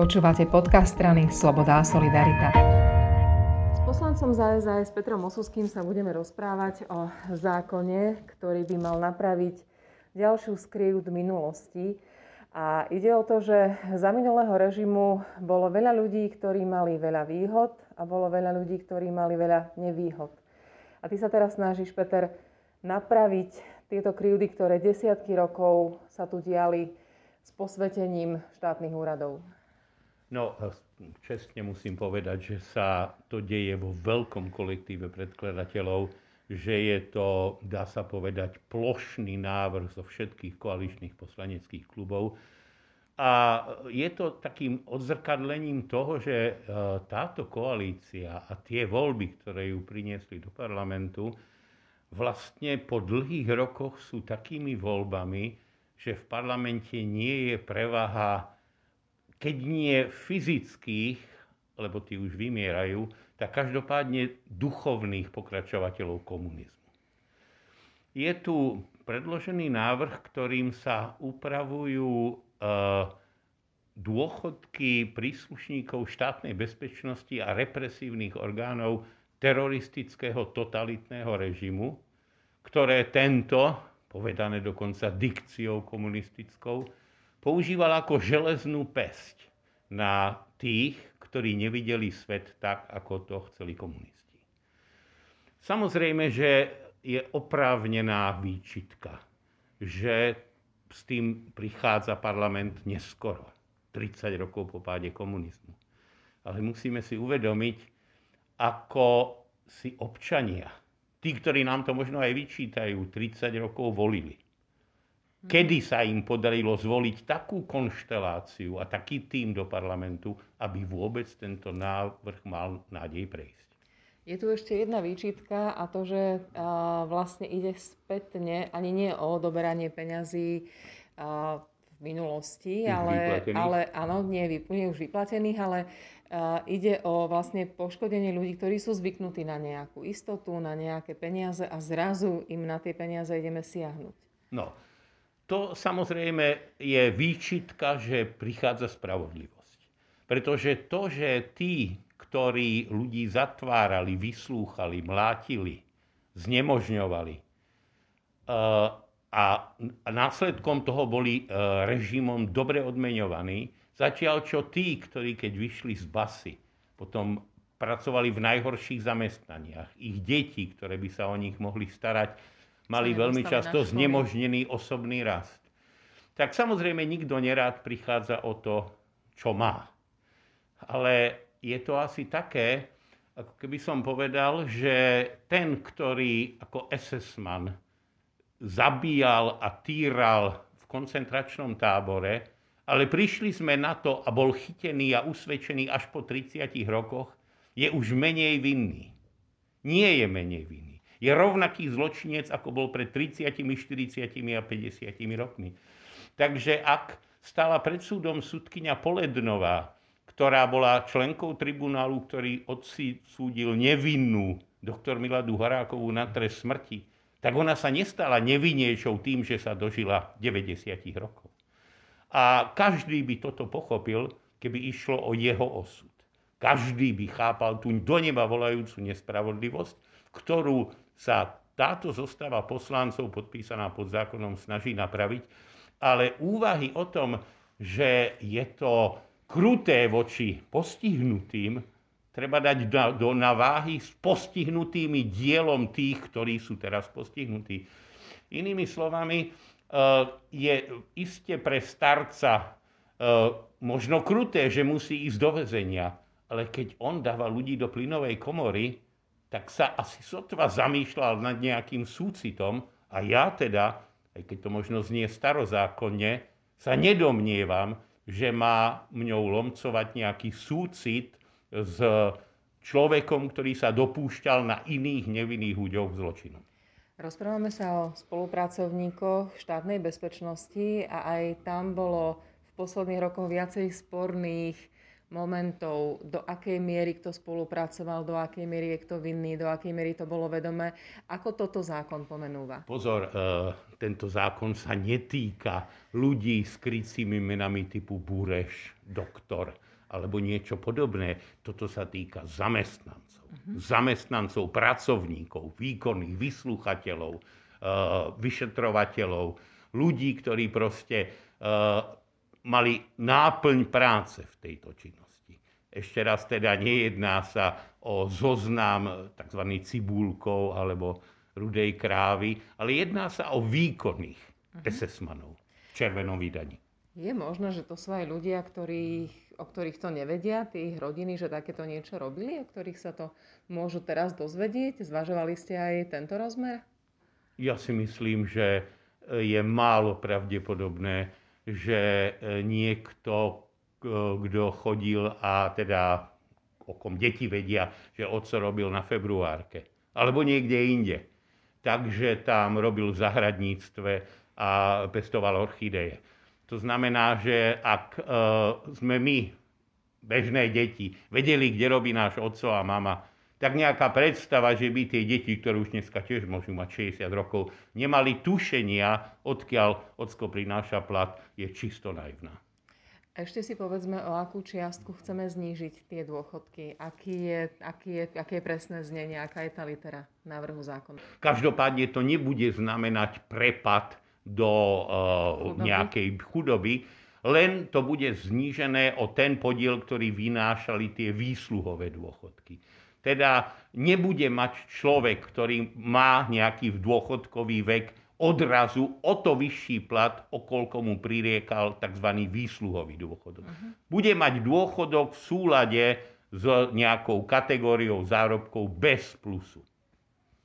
Počúvate podcast strany Sloboda a Solidarita. S poslancom za SAS Petrom Osuským sa budeme rozprávať o zákone, ktorý by mal napraviť ďalšiu skrivd minulosti. A ide o to, že za minulého režimu bolo veľa ľudí, ktorí mali veľa výhod a bolo veľa ľudí, ktorí mali veľa nevýhod. A ty sa teraz snažíš, Peter, napraviť tieto krivdy, ktoré desiatky rokov sa tu diali s posvetením štátnych úradov. No, čestne musím povedať, že sa to deje vo veľkom kolektíve predkladateľov, že je to, dá sa povedať, plošný návrh zo všetkých koaličných poslaneckých klubov. A je to takým odzrkadlením toho, že e, táto koalícia a tie voľby, ktoré ju priniesli do parlamentu, vlastne po dlhých rokoch sú takými voľbami, že v parlamente nie je prevaha keď nie fyzických, lebo tí už vymierajú, tak každopádne duchovných pokračovateľov komunizmu. Je tu predložený návrh, ktorým sa upravujú e, dôchodky príslušníkov štátnej bezpečnosti a represívnych orgánov teroristického totalitného režimu, ktoré tento, povedané dokonca dikciou komunistickou, používal ako železnú pesť na tých, ktorí nevideli svet tak, ako to chceli komunisti. Samozrejme, že je oprávnená výčitka, že s tým prichádza parlament neskoro, 30 rokov po páde komunizmu. Ale musíme si uvedomiť, ako si občania, tí, ktorí nám to možno aj vyčítajú, 30 rokov volili kedy sa im podarilo zvoliť takú konšteláciu a taký tým do parlamentu, aby vôbec tento návrh mal nádej prejsť. Je tu ešte jedna výčitka a to, že vlastne ide spätne, ani nie o odoberanie peňazí v minulosti, ale, ale áno, nie, nie už vyplatených, ale ide o vlastne poškodenie ľudí, ktorí sú zvyknutí na nejakú istotu, na nejaké peniaze a zrazu im na tie peniaze ideme siahnuť. No, to samozrejme je výčitka, že prichádza spravodlivosť. Pretože to, že tí, ktorí ľudí zatvárali, vyslúchali, mlátili, znemožňovali eh, a následkom toho boli eh, režimom dobre odmeňovaní, zatiaľ čo tí, ktorí keď vyšli z basy, potom pracovali v najhorších zamestnaniach, ich deti, ktoré by sa o nich mohli starať, mali veľmi často znemožnený osobný rast. Tak samozrejme nikto nerád prichádza o to, čo má. Ale je to asi také, ako keby som povedal, že ten, ktorý ako SS-man zabíjal a týral v koncentračnom tábore, ale prišli sme na to a bol chytený a usvedčený až po 30 rokoch, je už menej vinný. Nie je menej vinný je rovnaký zločinec, ako bol pred 30, 40 a 50 rokmi. Takže ak stala pred súdom sudkynia Polednová, ktorá bola členkou tribunálu, ktorý odsúdil nevinnú doktor Miladu Horákovú na trest smrti, tak ona sa nestala nevinnejšou tým, že sa dožila 90 rokov. A každý by toto pochopil, keby išlo o jeho osud. Každý by chápal tú do neba volajúcu nespravodlivosť, ktorú sa táto zostava poslancov podpísaná pod zákonom snaží napraviť, ale úvahy o tom, že je to kruté voči postihnutým, treba dať do, na váhy s postihnutými dielom tých, ktorí sú teraz postihnutí. Inými slovami, e, je iste pre starca e, možno kruté, že musí ísť do väzenia, ale keď on dáva ľudí do plynovej komory, tak sa asi sotva zamýšľal nad nejakým súcitom a ja teda, aj keď to možno znie starozákonne, sa nedomnievam, že má mňou lomcovať nejaký súcit s človekom, ktorý sa dopúšťal na iných nevinných ľuďoch zločinu. Rozprávame sa o spolupracovníkoch štátnej bezpečnosti a aj tam bolo v posledných rokoch viacej sporných momentov, do akej miery kto spolupracoval, do akej miery je kto vinný, do akej miery to bolo vedomé. Ako toto zákon pomenúva? Pozor, e, tento zákon sa netýka ľudí s krycími menami typu Bureš, doktor alebo niečo podobné. Toto sa týka zamestnancov. Uh-huh. Zamestnancov, pracovníkov, výkonných, vyslúchateľov, uh, vyšetrovateľov, ľudí, ktorí proste uh, mali náplň práce v tejto činnosti. Ešte raz teda nejedná sa o zoznam tzv. cibulkov alebo rudej krávy, ale jedná sa o výkonných uh-huh. SS-manov v červenom vydaní. Je možné, že to sú aj ľudia, ktorí, o ktorých to nevedia, tie ich rodiny, že takéto niečo robili, o ktorých sa to môžu teraz dozvedieť? Zvažovali ste aj tento rozmer? Ja si myslím, že je málo pravdepodobné, že niekto, kto chodil a teda o kom deti vedia, že oco robil na februárke. Alebo niekde inde. Takže tam robil v zahradníctve a pestoval orchideje to znamená, že ak e, sme my, bežné deti, vedeli, kde robí náš otco a mama, tak nejaká predstava, že by tie deti, ktoré už dneska tiež môžu mať 60 rokov, nemali tušenia, odkiaľ ocko prináša plat, je čisto naivná. Ešte si povedzme, o akú čiastku chceme znížiť tie dôchodky. Aký je, aký je, aké je presné znenie, aká je tá litera návrhu zákona? Každopádne to nebude znamenať prepad do uh, nejakej chudoby, len to bude znížené o ten podiel, ktorý vynášali tie výsluhové dôchodky. Teda nebude mať človek, ktorý má nejaký dôchodkový vek, odrazu o to vyšší plat, o koľko mu pririekal tzv. výsluhový dôchodok. Uh-huh. Bude mať dôchodok v súlade s nejakou kategóriou zárobkov bez plusu.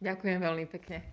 Ďakujem veľmi pekne.